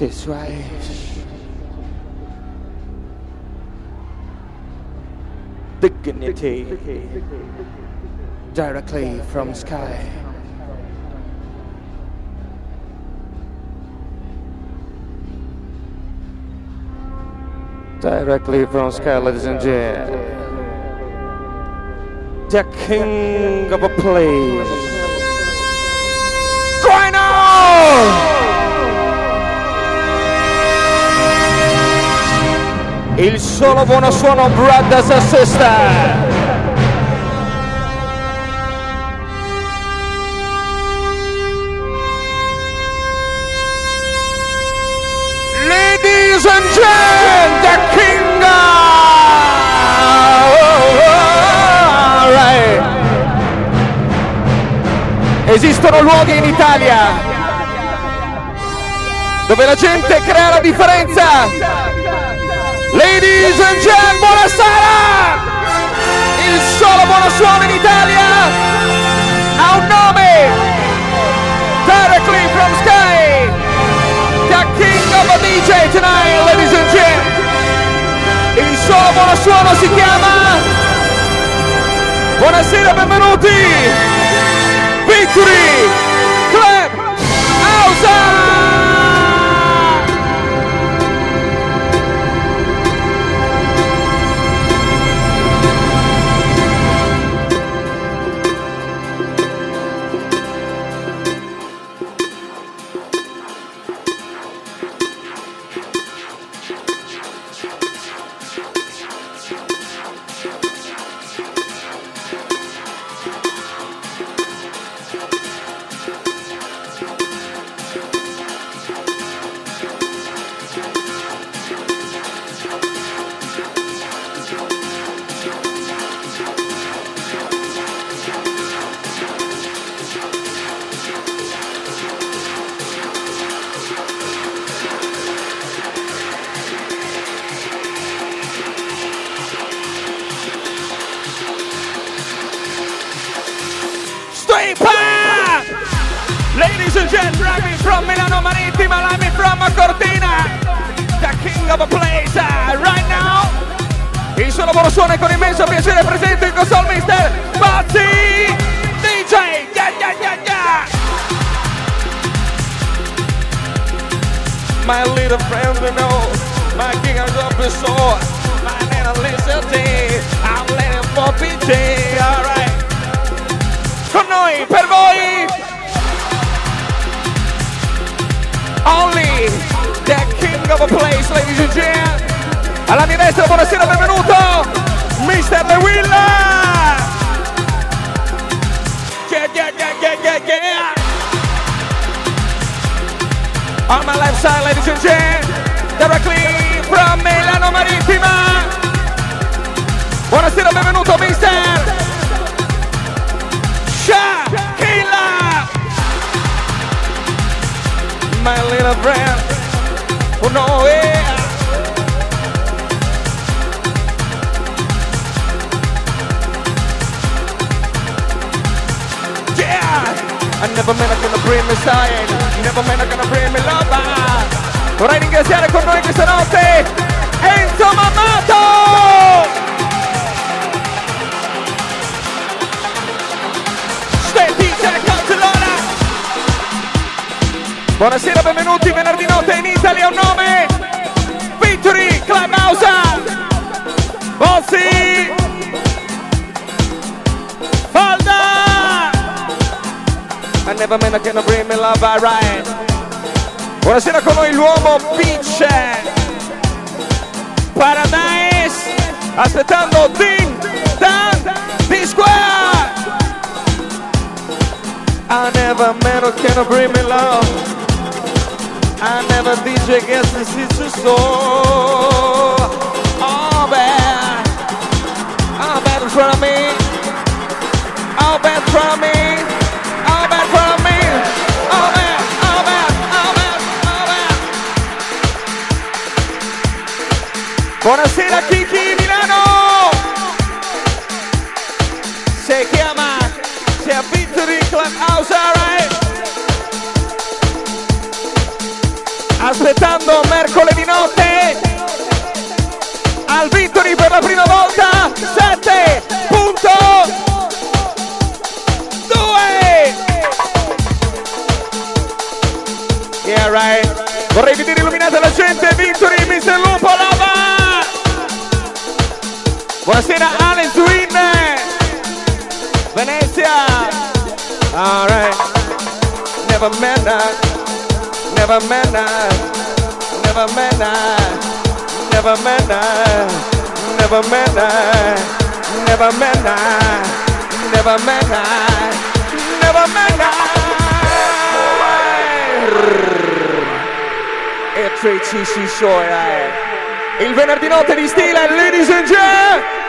Way. Dignity directly from sky. Directly from sky, ladies and gentlemen. The king of a place. Il solo buono suono Brothers and Sisters. Ladies and gentlemen, the king Alright. Esistono luoghi in Italia dove la gente crea la differenza. Ladies and gentlemen, buonasera! Il solo buono in Italia ha un nome! Directly from Sky! The King of a DJ tonight, ladies and gentlemen! Il solo buono si chiama... Buonasera, benvenuti! Victory suona con immenso piacere I never meant I'm gonna bring me side, never meant I'm gonna bring me love. Vorrei ringraziare con noi questa notte Enzo Canzellona! Buonasera, benvenuti venerdì notte in Italia, un nome! Victory Clubhouse! Bossi! I never meant I can bring me love, alright. Buonasera con noi l'uomo Peach. Paradise. Aspettando Ding Dan di Square. I never meant I can bring me love. I never DJ guess this is the soul. Oh, bad. Oh, bad in front me. Oh, bad in front me. Buonasera Kiki Milano! Si chiama, si è Victory Club House, alright? aspettando mercoledì notte al Victory per la prima volta 7.2 Yeah right Vorrei vedere illuminata la gente Victory Mr. Lupo Buonasera Alex Win Venezia Alright Never met Never met Never met Never met Never met Never met Never met Never met E 3 CC Show Il venerdì notte di stile Ladies and gentlemen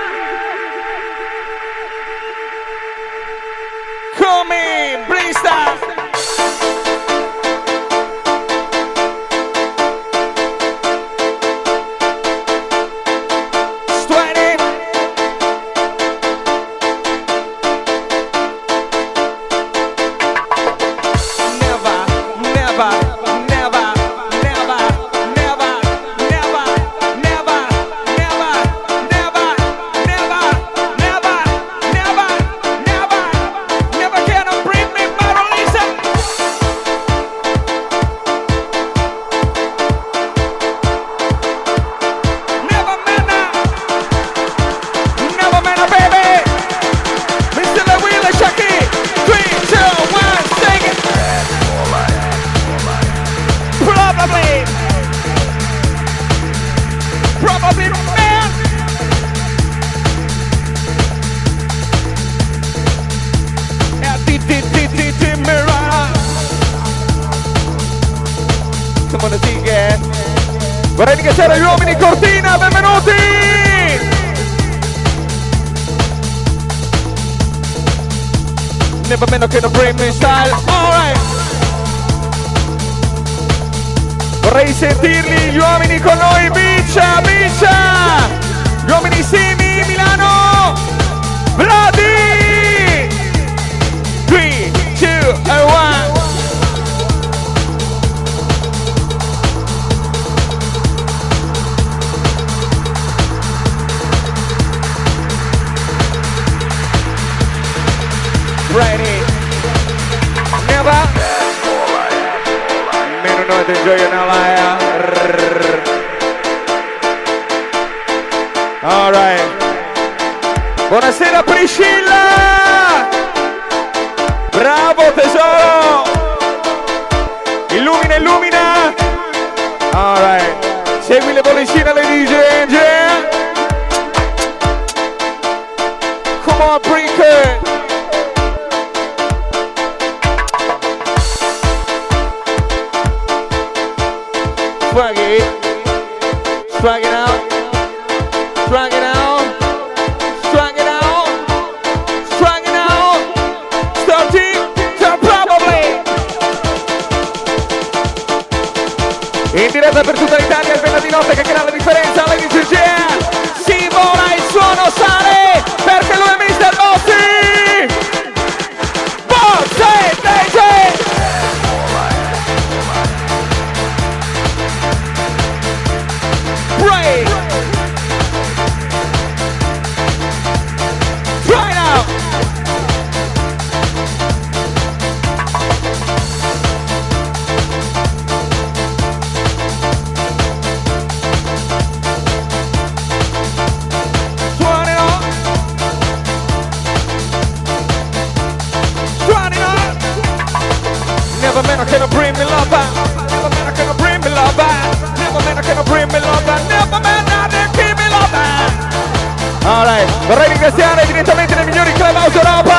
ringraziare direttamente le migliori club Europa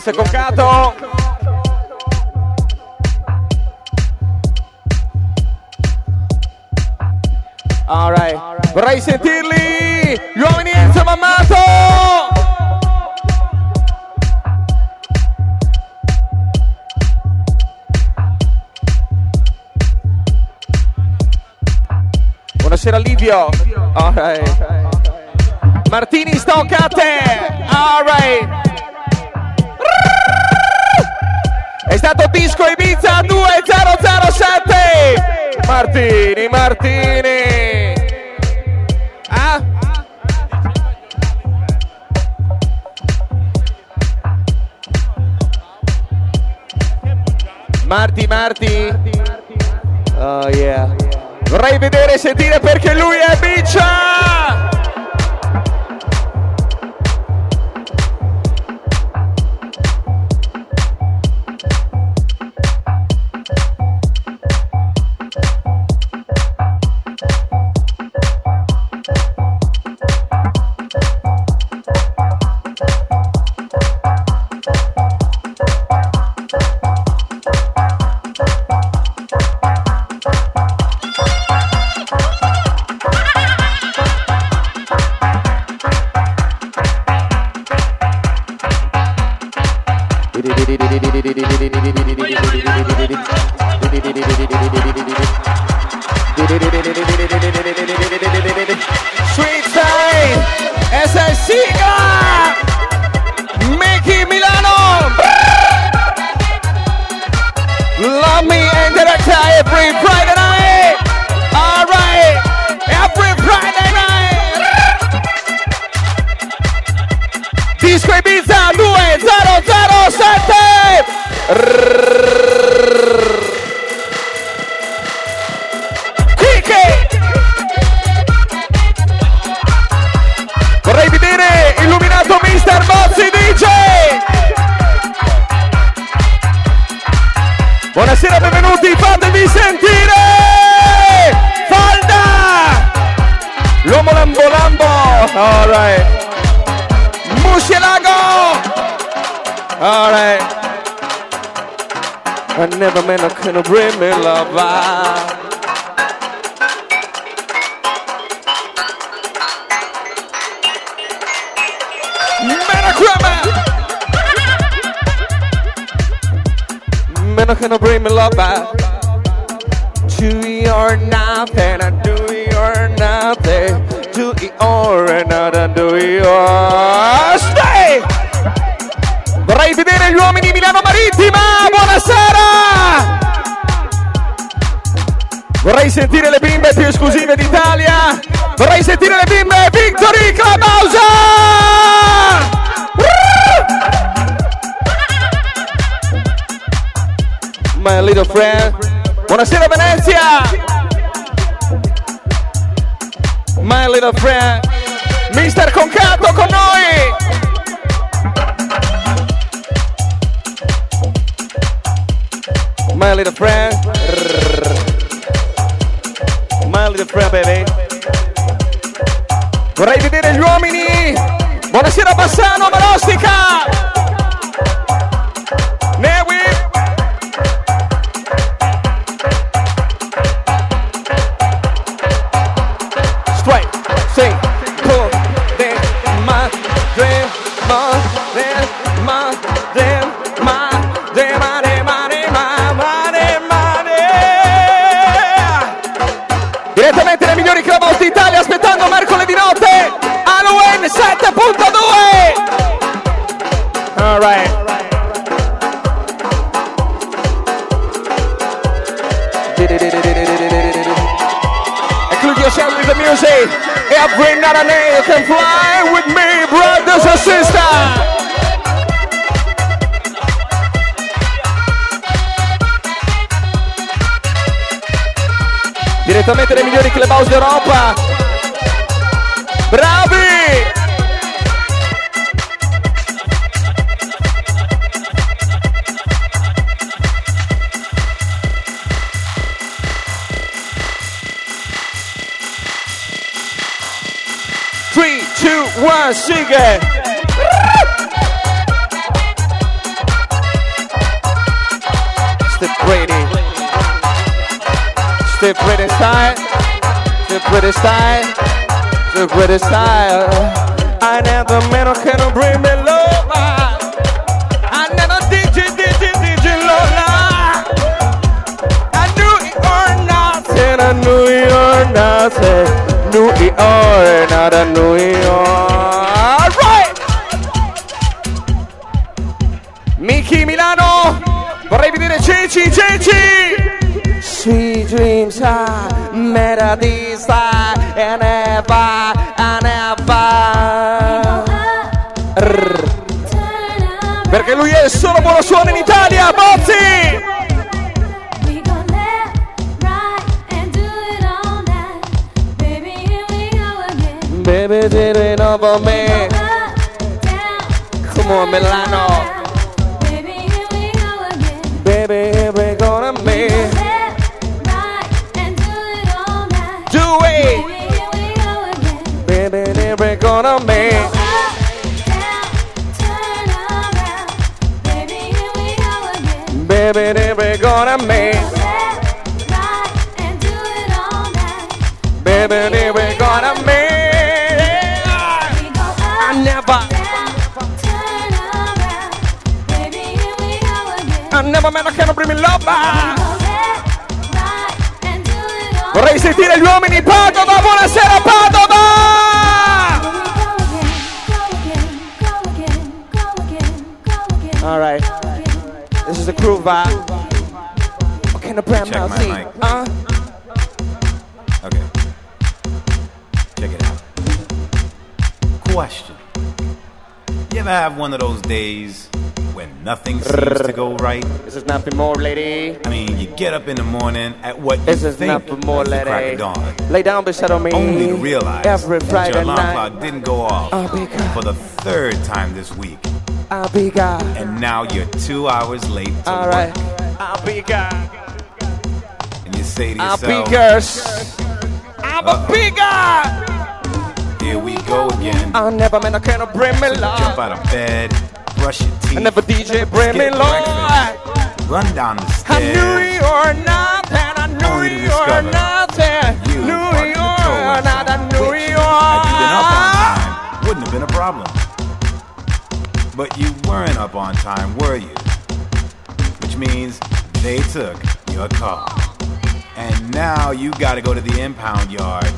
Mesa con K. mercato disco Ibiza 2007 Martini Martini. Ah? Marti Marti. Oh yeah. Vorrei vedere e sentire perché lui è biccia. All right. Mushilago. All right. I never meant I couldn't bring me love. I. Man, I cannot bring me love ah. back to your nothing. I do your nothing. Vorrei vedere gli uomini Milano Marittima! Buonasera! Vorrei sentire le bimbe più esclusive d'Italia! Vorrei sentire le bimbe Victory Clubhouse! My little friend. Buonasera Venezia! Little friend. Mister Concato con noi! My little friend. My little friend, baby. Vorrei vedere gli uomini. Buonasera Bassano, Marostica. Music Every and day you can fly with me brothers and sisters Direttamente nei migliori clubhouse d'Europa. Bravi! Two, one, sigue! Step ready. Step ready style. Step ready style. Step ready style. I never met a can bring me love. I never did you, did you, Ceci. Sweet dreams are melodies are and ever and ever. Perché lui è solo buono suono in Italia, Bozzi! Baby, did it over me. Come on, Milano. Baby, here we gonna me. Baby, here we gonna me. Baby, here we gonna me. I never, I never met a kind of bring me love. Vorrei sentire gli uomini Padova, buonasera Padova! This is the crew vibe. Okay, the brand Check now my mic. Uh, Okay. Check it out. Question. You ever have one of those days when nothing seems to go right? this is nothing more, lady. I mean, you get up in the morning at what you This is think nothing more, is the crack of dawn, Lay down beside of me. only to realize every that Friday your alarm night. clock didn't go off Oh, for the third time this week, I'll be God. and now you're two hours late to Alright, work, I'll be God. and you say to yourself, I'll be yourself, girls. I'm a big guy. "Here we go again." I never met a kind of bring me Jump love. out of bed, brush your teeth. I never DJ bring me skip love. Run down the I knew stairs. you were nothing. I knew Only you were discover nothing. You Knew you the tow were road not. I song, knew which, you Had you been up on time, wouldn't have been a problem. But you weren't up on time, were you? Which means they took your car. And now you gotta go to the impound yard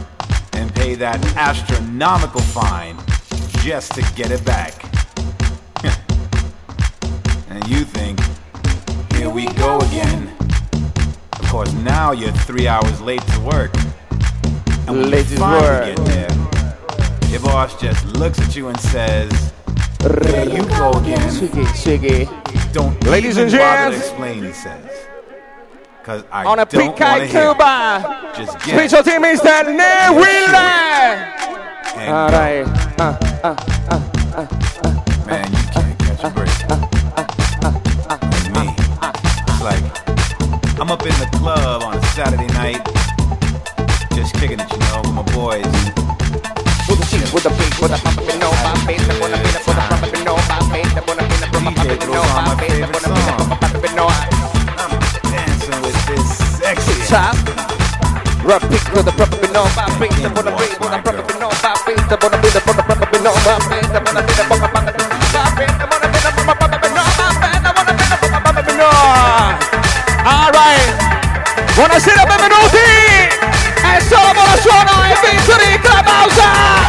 and pay that astronomical fine just to get it back. and you think, here we go again. Of course, now you're three hours late to work. And when Late you to finally work. get there, your boss just looks at you and says, there you go again. Swiggy, swiggy. Don't Ladies and gents. explain, he says. Cause I On a don't pink eye wanna hear. Cuba. Just get it. Special team Mr. Neville. And All right. Uh, uh, uh, uh, Man, you can't catch a break. Like me. It's like I'm up in the club on a Saturday night, just kicking it, you know, with my boys. Cheese, with the beat, with the pop up and no pop bass, the wanna be the put the pop up and no pop bass, the wanna be the put the pop up and no pop bass, the wanna be the pop up and no I'm dancing with this sexy. top. Rap pick with the pop up and no pop bass, the wanna be with the pop up and no pop bass, the wanna be the put the pop up and no pop bass, the wanna be the pop up and no the wanna be the pop up and no pop bass, the wanna be the pop up and no. All right. Buonasera, benvenuti! È solo buona suono e Victory Clubhouse!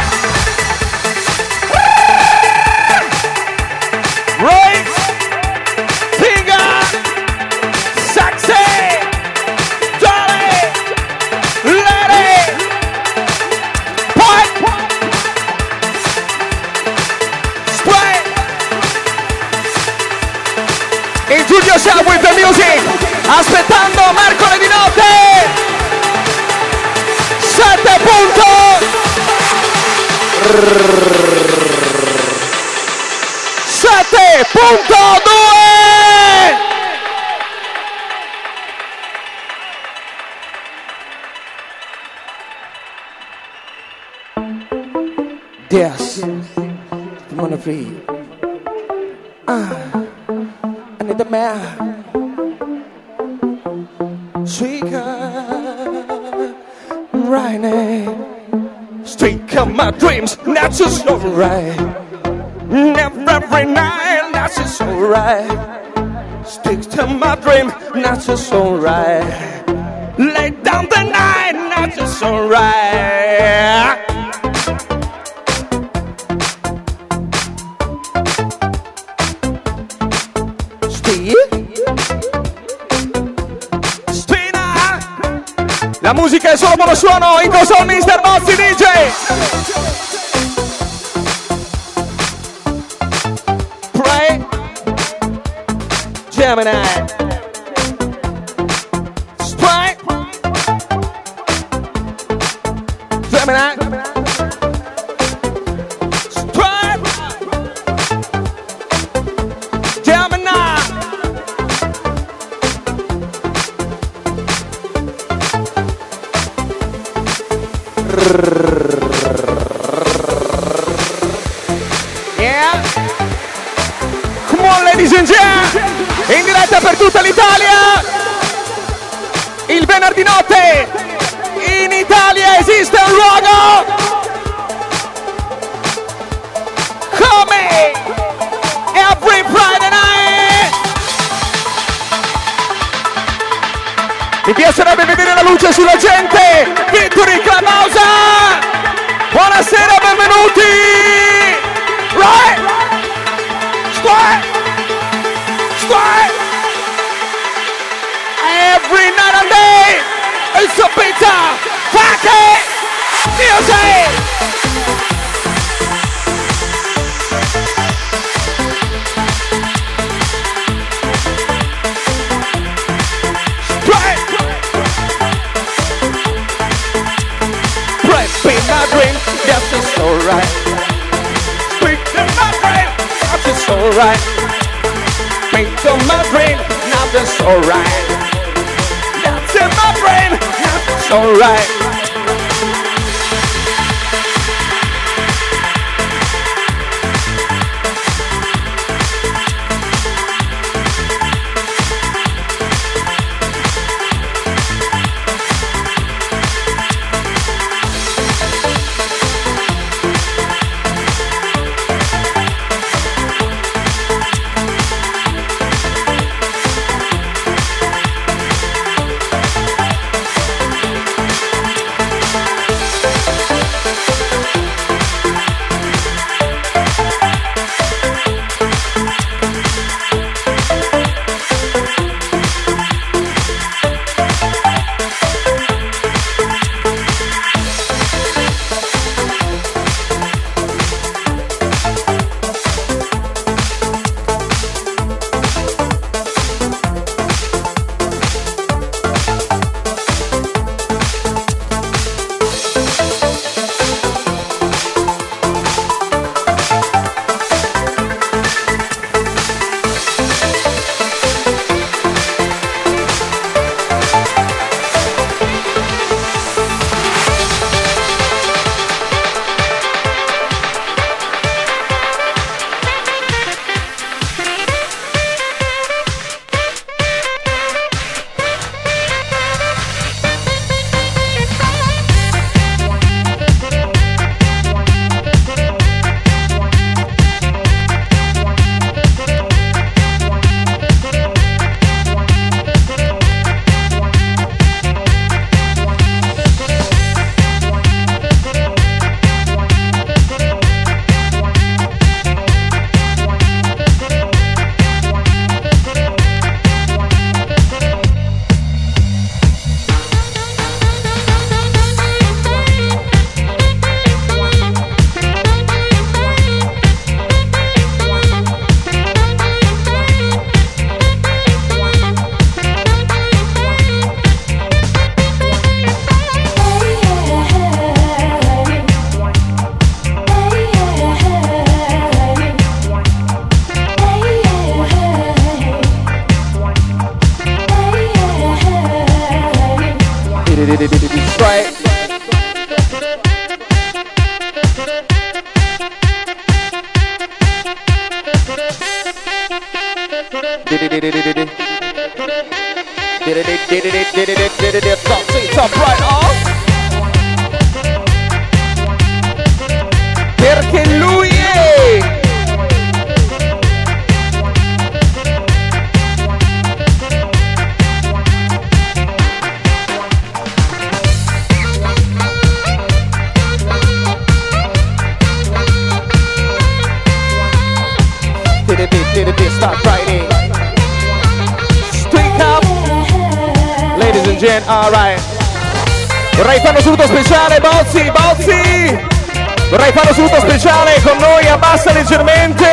7.2 Yes, I'm gonna free. Ah, I need the man. Sweeter, right now. Of my dreams, that's just alright. Never every night, that's just alright. Stick to my dream, that's just alright. Lay down the night, that's just alright. Musica è solo buono suono, in console Mr. Bozzi DJ! Gemini. Sprite. Gemini. Start! Start! Every night and day, it's a pizza! Funky! Music! Alright. Speak to my brain, now that's alright. That's in my brain, now that's alright. Start Friday. Street Cup. Ladies and gentlemen, alright. Vorrei fare un saluto speciale, Bozzi, Bozzi! Vorrei fare un saluto speciale con noi, abbassa leggermente.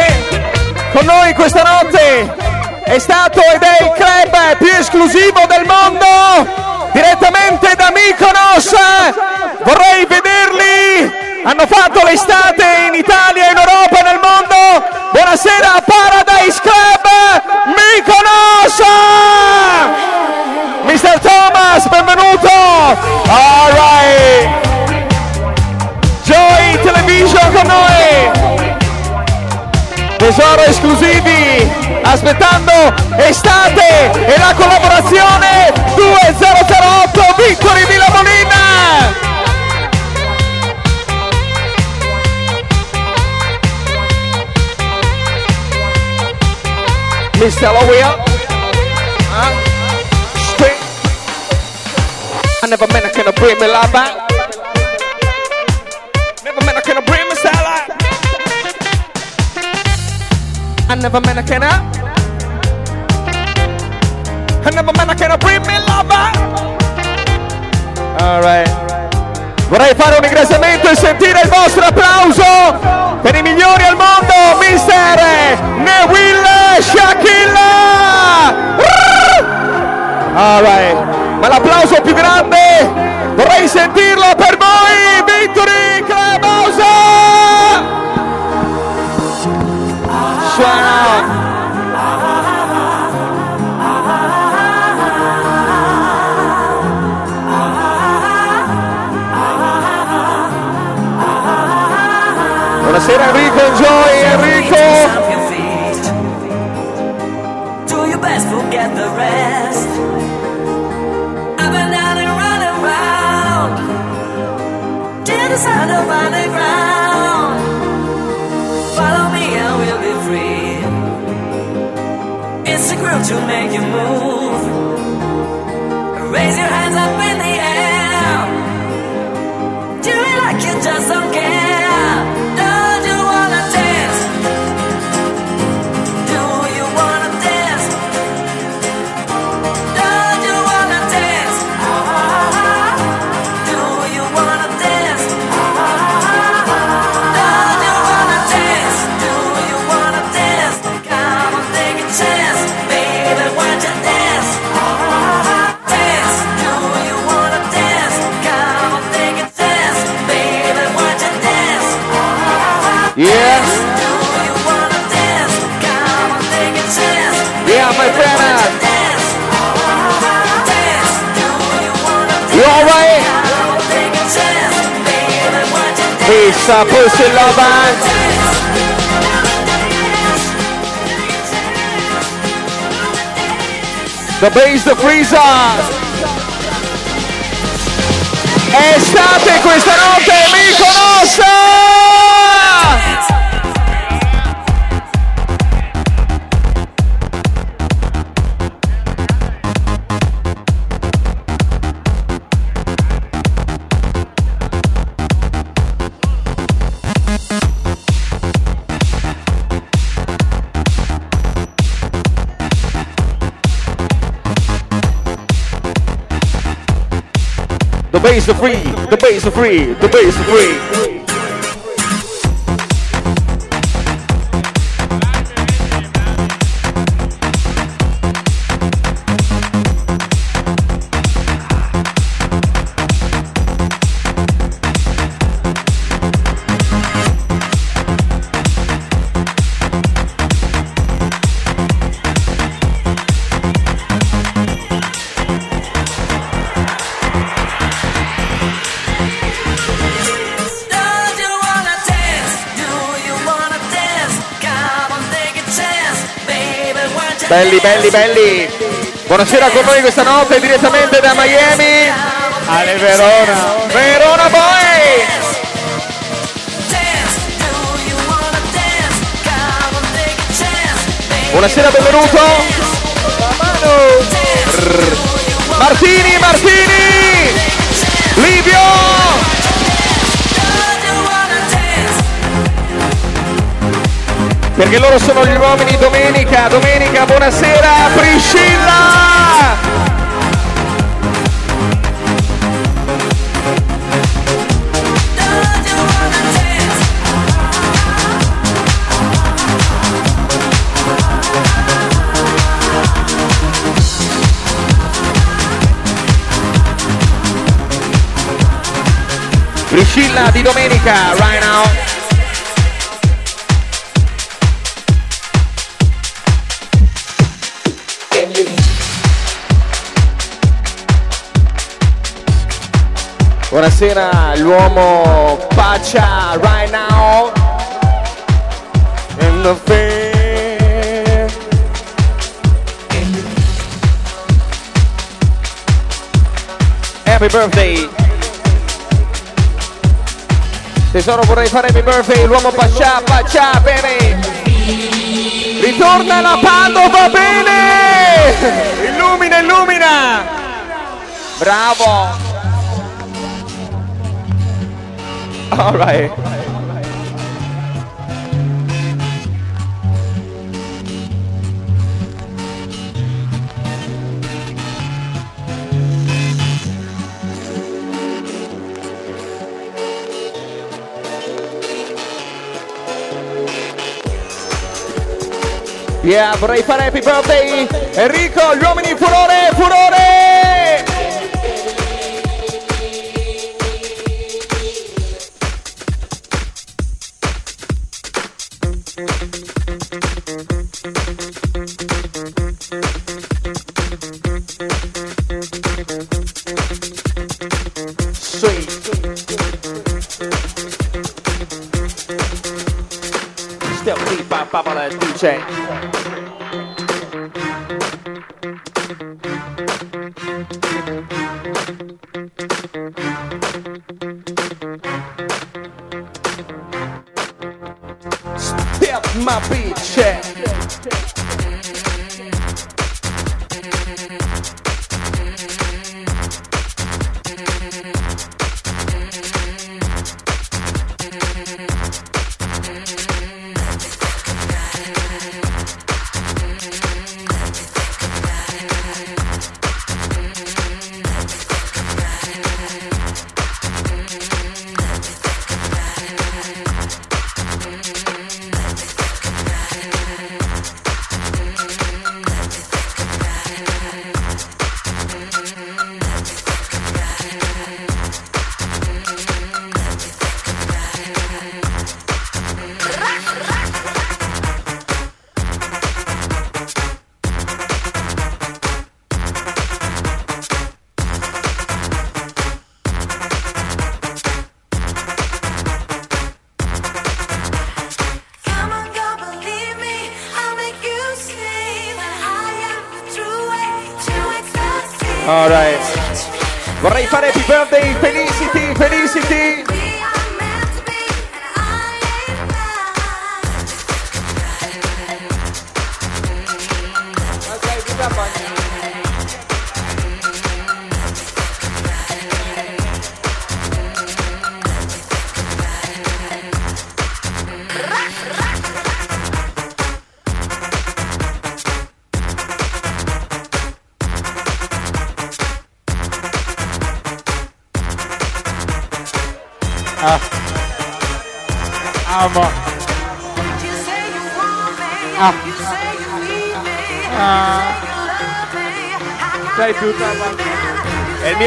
Con noi questa notte è stato ed è il club più esclusivo del mondo, direttamente da Mykonos. Vorrei vederli. Hanno fatto l'estate in Italia, in Europa nel mondo. Buonasera Paradise Club Mykonos. Mr. Thomas, benvenuto. All right. Joy Television con noi. Tesoro esclusivi, aspettando estate e la collaborazione 2008 Victory Villa Molina. Mr. Lawyer. Huh? Straight. I never meant I can bring me life back. Never meant I can bring me style I never meant I can I never meant I can bring me love back. Alright. Vorrei fare un ringraziamento e sentire il vostro applauso per i migliori al mondo, mister Neville Shakilla! Alright, ma l'applauso più grande vorrei sentirlo per voi, Victory Buonasera Enrico, enjoy Enrico! Do your best, forget the rest. Up and down and the sound of underground. Follow me and we'll be free. It's a groove to make you don't you Peace, uh, pussy lover. The bass, the freezer. Estate questa notte, mi conosce! The bass, the free, the bass, the free, the bass, the free. Belli, belli. Buonasera con noi questa notte direttamente da Miami. Ale Verona. Verona Boy. Buonasera, benvenuto. Martini, Martini. Perché loro sono gli uomini domenica. Domenica, buonasera, Priscilla. Priscilla di domenica, right now. Buonasera, l'uomo Pacia, right now. In the fair. Happy birthday. Tesoro vorrei fare happy birthday, l'uomo Pacia, Pacia, bene. Ritorna la Padova, bene. Illumina, illumina. Bravo. All right. Yeah, vorrei fare happy birthday Enrico, gli uomini furore, furore!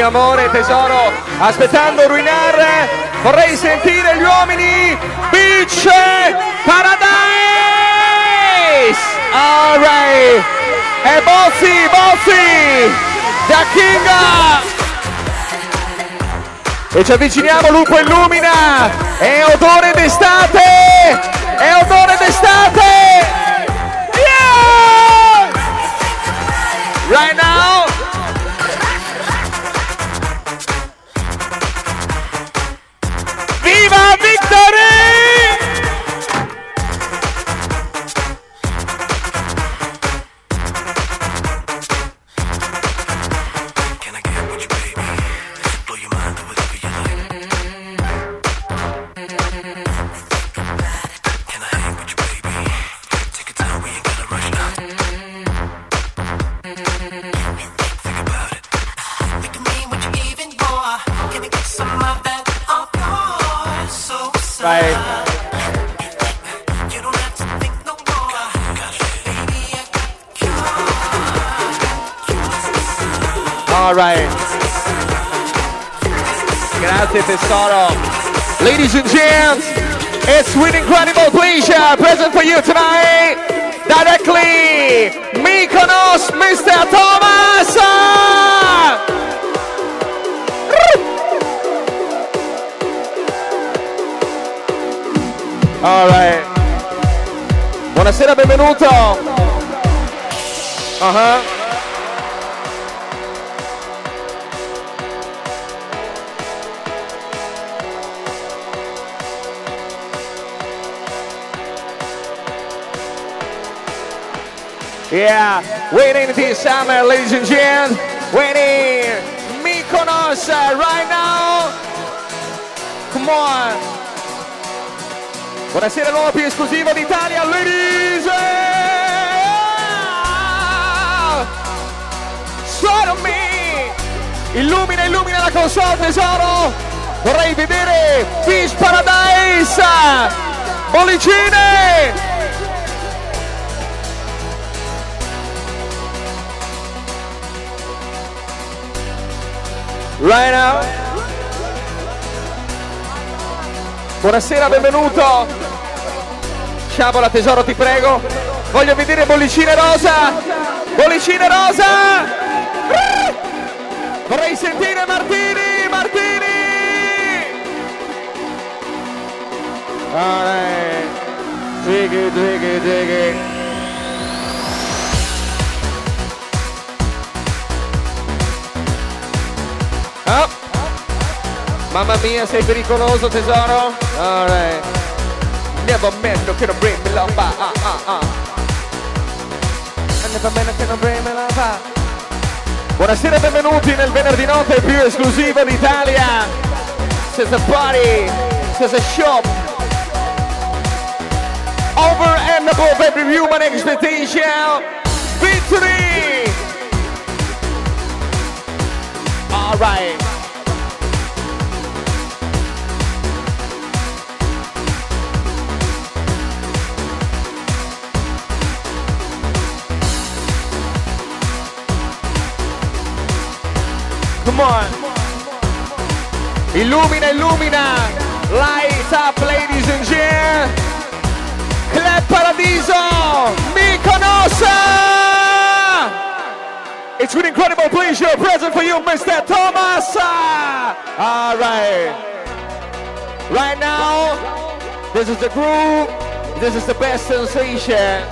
Amore, tesoro. Aspettando ruinare, vorrei sentire gli uomini. Beach Paradise. Alright. E Bozzi, Bozzi. Da Kinga. E ci avviciniamo, Lupo illumina! È odore d'estate! È odore d'estate! Yeah! Right now. You tonight. Directly, Mykonos, Mr. Thomas. All right. Buonasera, benvenuto. Uh-huh. Yeah, waiting this summer, ladies and gents. Waiting Mykonos uh, right now. Come on. Buonasera, l'uomo più esclusivo d'Italia, ladies. Solo me. Illumina, illumina la console, tesoro. Vorrei vedere Fish Paradise. Bollicine. Right now. Buonasera, benvenuto. Sciabola tesoro, ti prego. Voglio vedere bollicine rosa. Bollicine rosa. Vorrei sentire Martini, Martini. Alright. Diggy, diggy, diggy. Up. Mamma mia, sei pericoloso tesoro? Alright. Never met no can bring me love ah ah ah ah. Never met no can bring me love ah. Buonasera e benvenuti nel venerdì notte più esclusivo d'Italia. This is a party, this is a shop. Over and above every human expectation. Victory! Alright. Come on. Illumina, illumina. Light up, ladies and gents. Club Paradiso. Mykonos. It's with incredible pleasure present for you, Mr. Thomas. All right. Right now, this is the groove. This is the best sensation.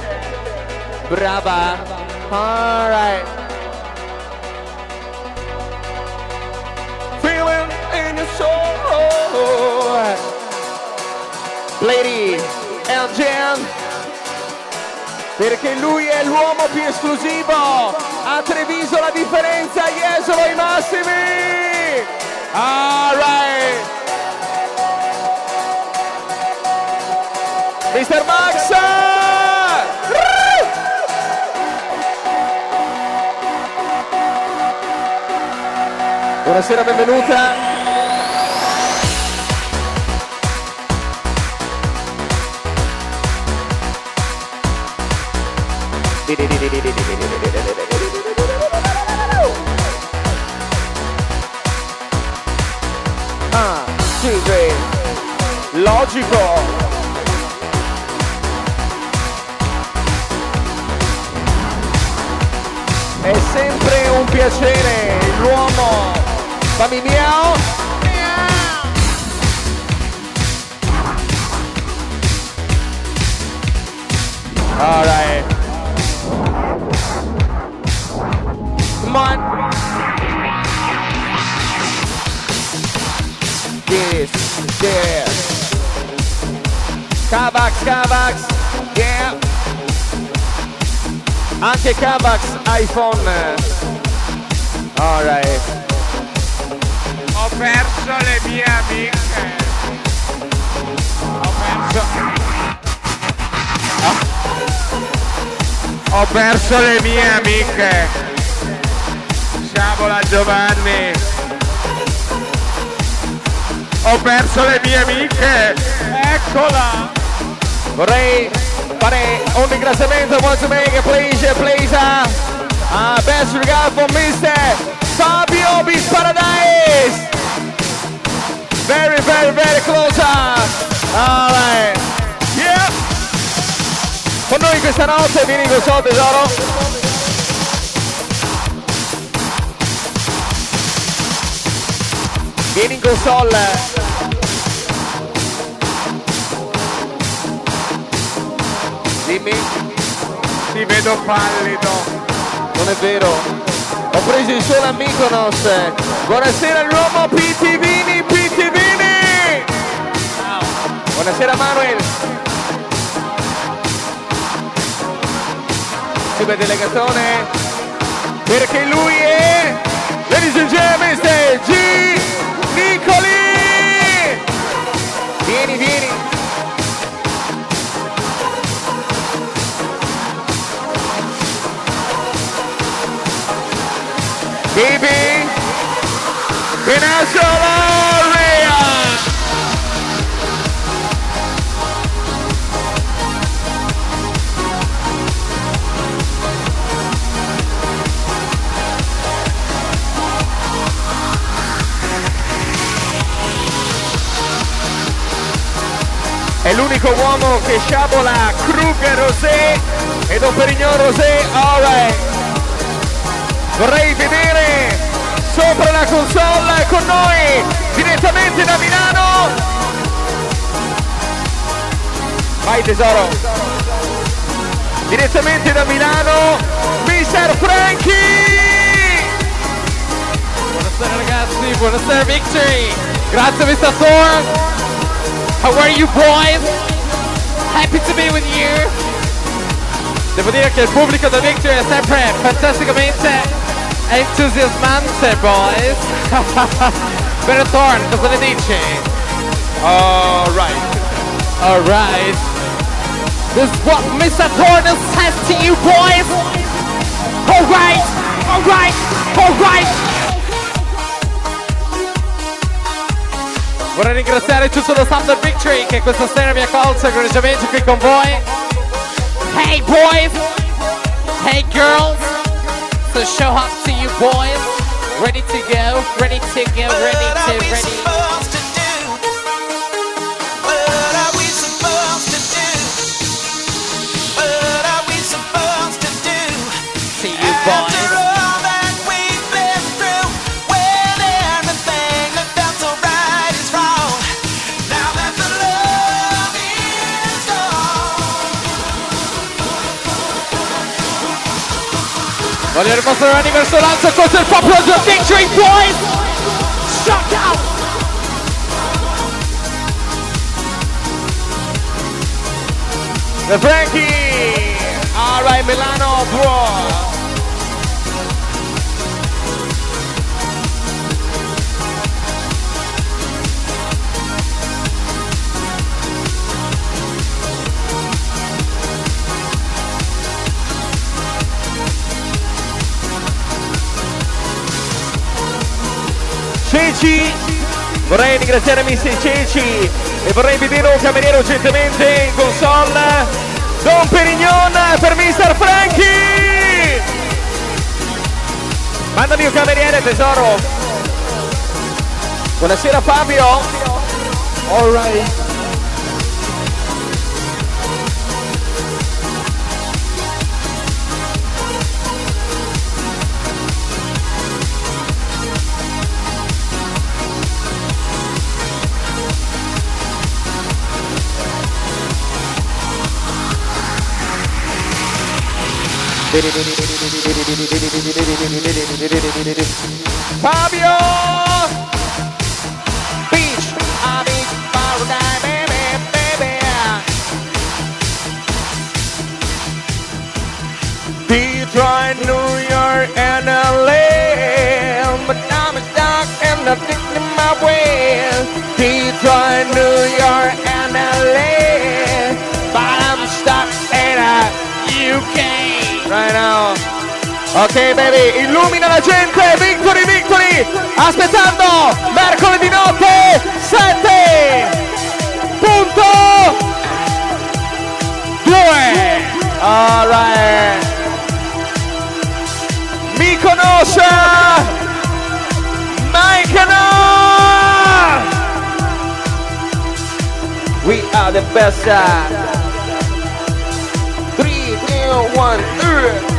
Brava. All right. Soul. Lady and perché lui è l'uomo più esclusivo. A Treviso la differenza, Jesolo ai massimi. All right. Mr. Max. Buonasera, benvenuta. Ah, logico. È sempre un piacere, l'uomo. Fammi miau. All. Come on. This, this. Kavax, Kavax. Yeah. Anche Cavax iPhone. Alright. Ho perso le mie amiche. Ho perso. Ah. Ho perso le mie amiche. Sciabola Giovanni. Ho perso le mie amiche. Eccola. Vorrei fare un ringraziamento want to make a pleasure, please. Uh, best regard for Mr. Fabio Beach Paradise. Very, very, very close. Alright. Yeah. Con noi questa notte con so tesoro. Vieni in console. Dimmi. Ti vedo pallido. Non è vero. Ho preso il solo a Mykonos. Buonasera all'uomo Pitti Vini, Pitti Vini. Buonasera Manuel. Super delegatone. Perché lui è Ladies and gentlemen. G. Nicoli. Vieni, vieni. Baby. Peninsula È l'unico uomo che sciabola Krug Rosé e Don Perignon Rosé. Alright. Vorrei vedere sopra la console con noi direttamente da Milano. Vai tesoro. Direttamente da Milano, Mr. Frankie. Buonasera ragazzi, buonasera Victory. Grazie Mr. Thor. How are you boys? Happy to be with you. Devo dire che il pubblico da Victory è sempre fantasticamente entusiasmante, boys. Mr. Thorn, cosa ne dici? Alright. Alright. This is what Mr. Thorn says to you, boys. Alright, alright, alright. Vorrei ringraziare tutto lo staff del Victory che questa sera mi ha accolto egregiamente qui con voi. Hey boys! Hey girls! So show up to you boys. Ready to go, ready to go, ready to, ready. Gone. Voglio dimostrare l'anniversario lancio contro il popolo del Victory boys! Shut up! The Frankie. Alright Milano bro. Ceci, vorrei ringraziare Mr. Ceci e vorrei vedere un cameriere urgentemente in console. Don Perignon per Mr. Frankie! Mandami un cameriere tesoro. Buonasera Fabio. Alright. Fabio! Beach! I need paradise, baby, baby! Detroit, New York, and LA But I'm stuck and I'm thinking my way Detroit, New York, and LA right now. Ok baby, illumina la gente, victory, victory! Aspettando, mercoledì notte, 7 punto. 2 Alright Mi conosce Mykonos We are the best side 3, 2, 1,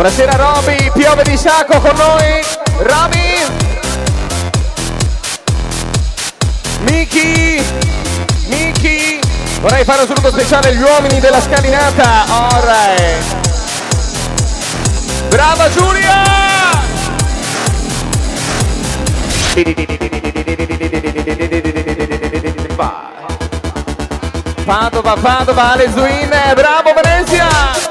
Buonasera Roby, piove di sacco con noi. Roby. Miki. Miki. Vorrei fare un saluto speciale agli uomini della scalinata. Alright. Brava Giulia. Padova, Padova, Ale Zuin, bravo Venezia!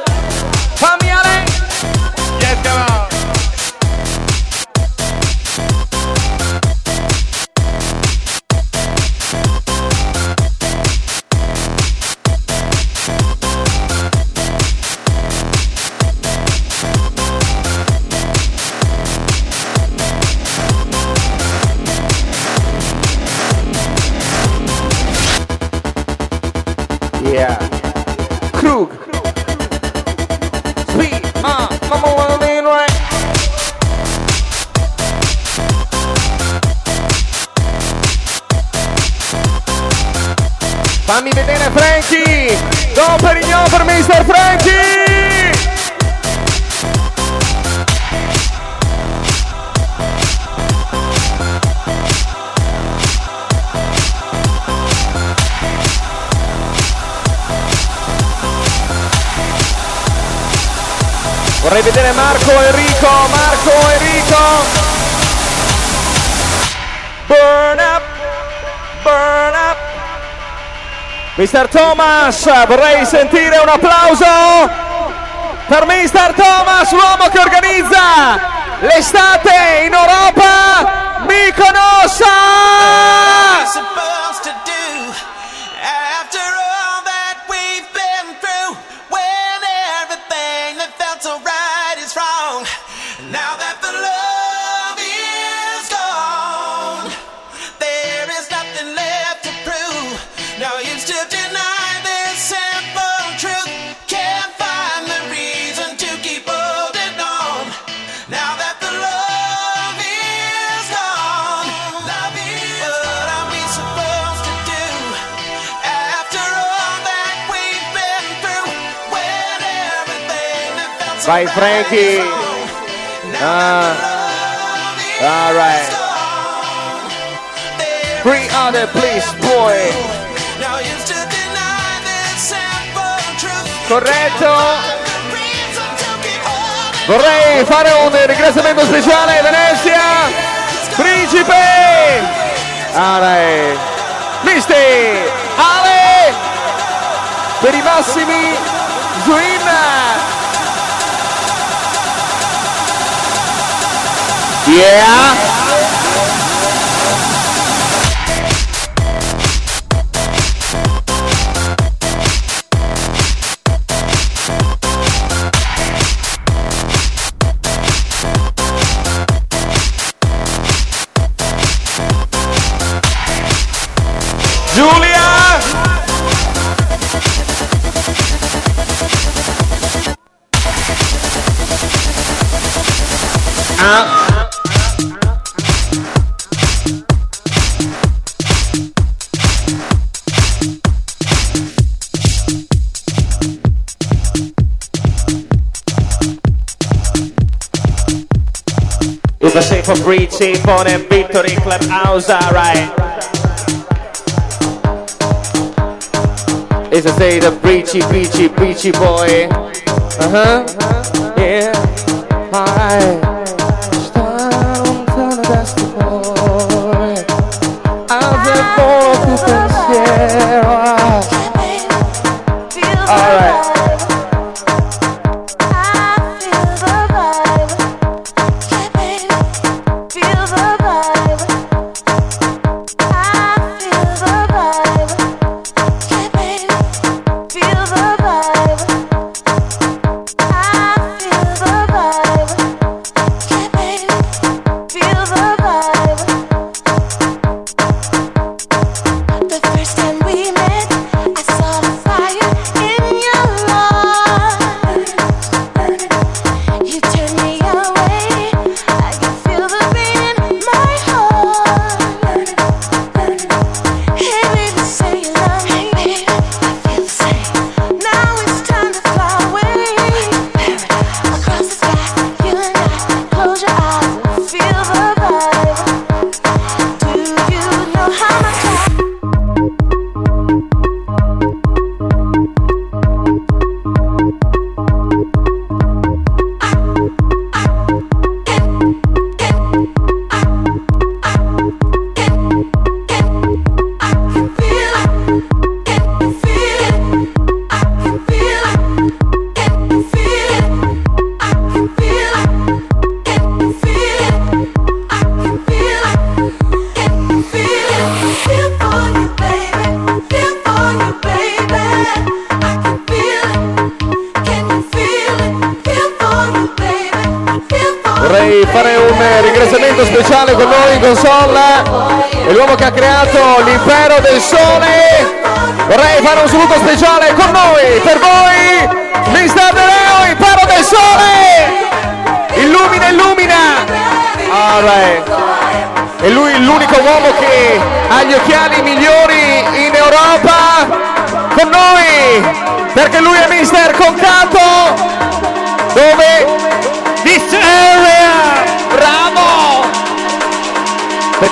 Vorrei vedere Marco Enrico, Marco Enrico. Burn up, burn up. Mr. Thomas, vorrei sentire un applauso per Mr. Thomas, l'uomo che organizza l'estate in Europa, Mykonos. Vai Frankie. Ah. All right. Three other please boy. Corretto. Vorrei fare un ringraziamento speciale a Venezia. Principe. All right. Misti. Ale. Per i massimi. Zwin. Yeah. Giulia! Ah. If I say for free, cheap on and victory club house, alright. Is I say the preachy, preachy, preachy boy. Uh huh. Yeah. Alright. L'uomo che ha creato l'impero del sole. Vorrei fare un saluto speciale con noi, per voi, Mr. De Leo, impero del sole. Illumina, illumina. Alright. E lui è l'unico uomo che ha gli occhiali migliori in Europa con noi, perché lui è Mister Concato. Dove?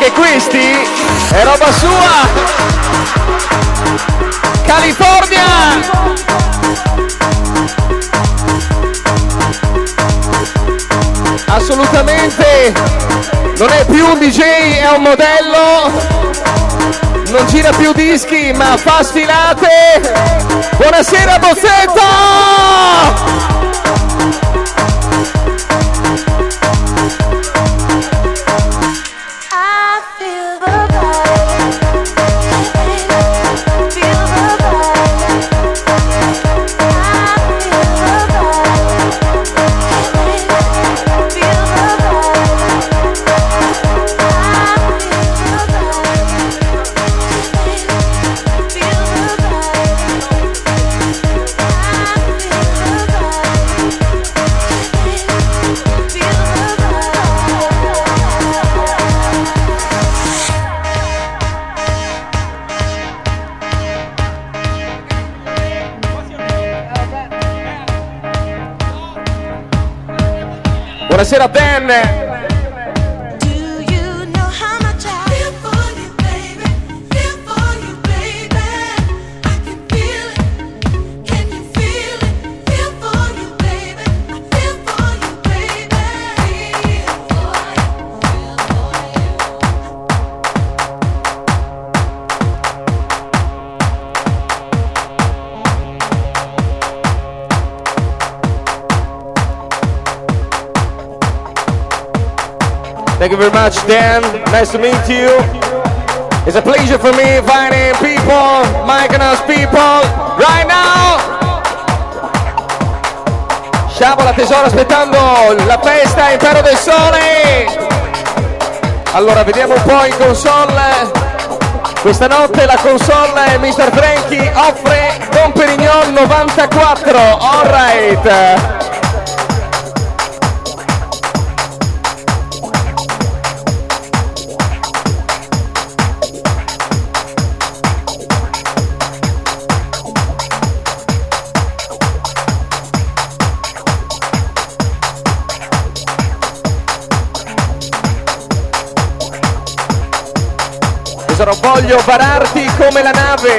Perché questi è roba sua! California! Assolutamente non è più un DJ, è un modello! Non gira più dischi ma fa sfilate! Buonasera Bozzetto! Buonasera much, Dan. Nice to meet you. It's a pleasure for me finding people, Mykonos people, right now. Sciabola tesoro aspettando la festa Impero del Sole. Allora vediamo un po' in console. Questa notte la console Mr. Frankie offre Don Perignon 94. Alright. Voglio vararti come la nave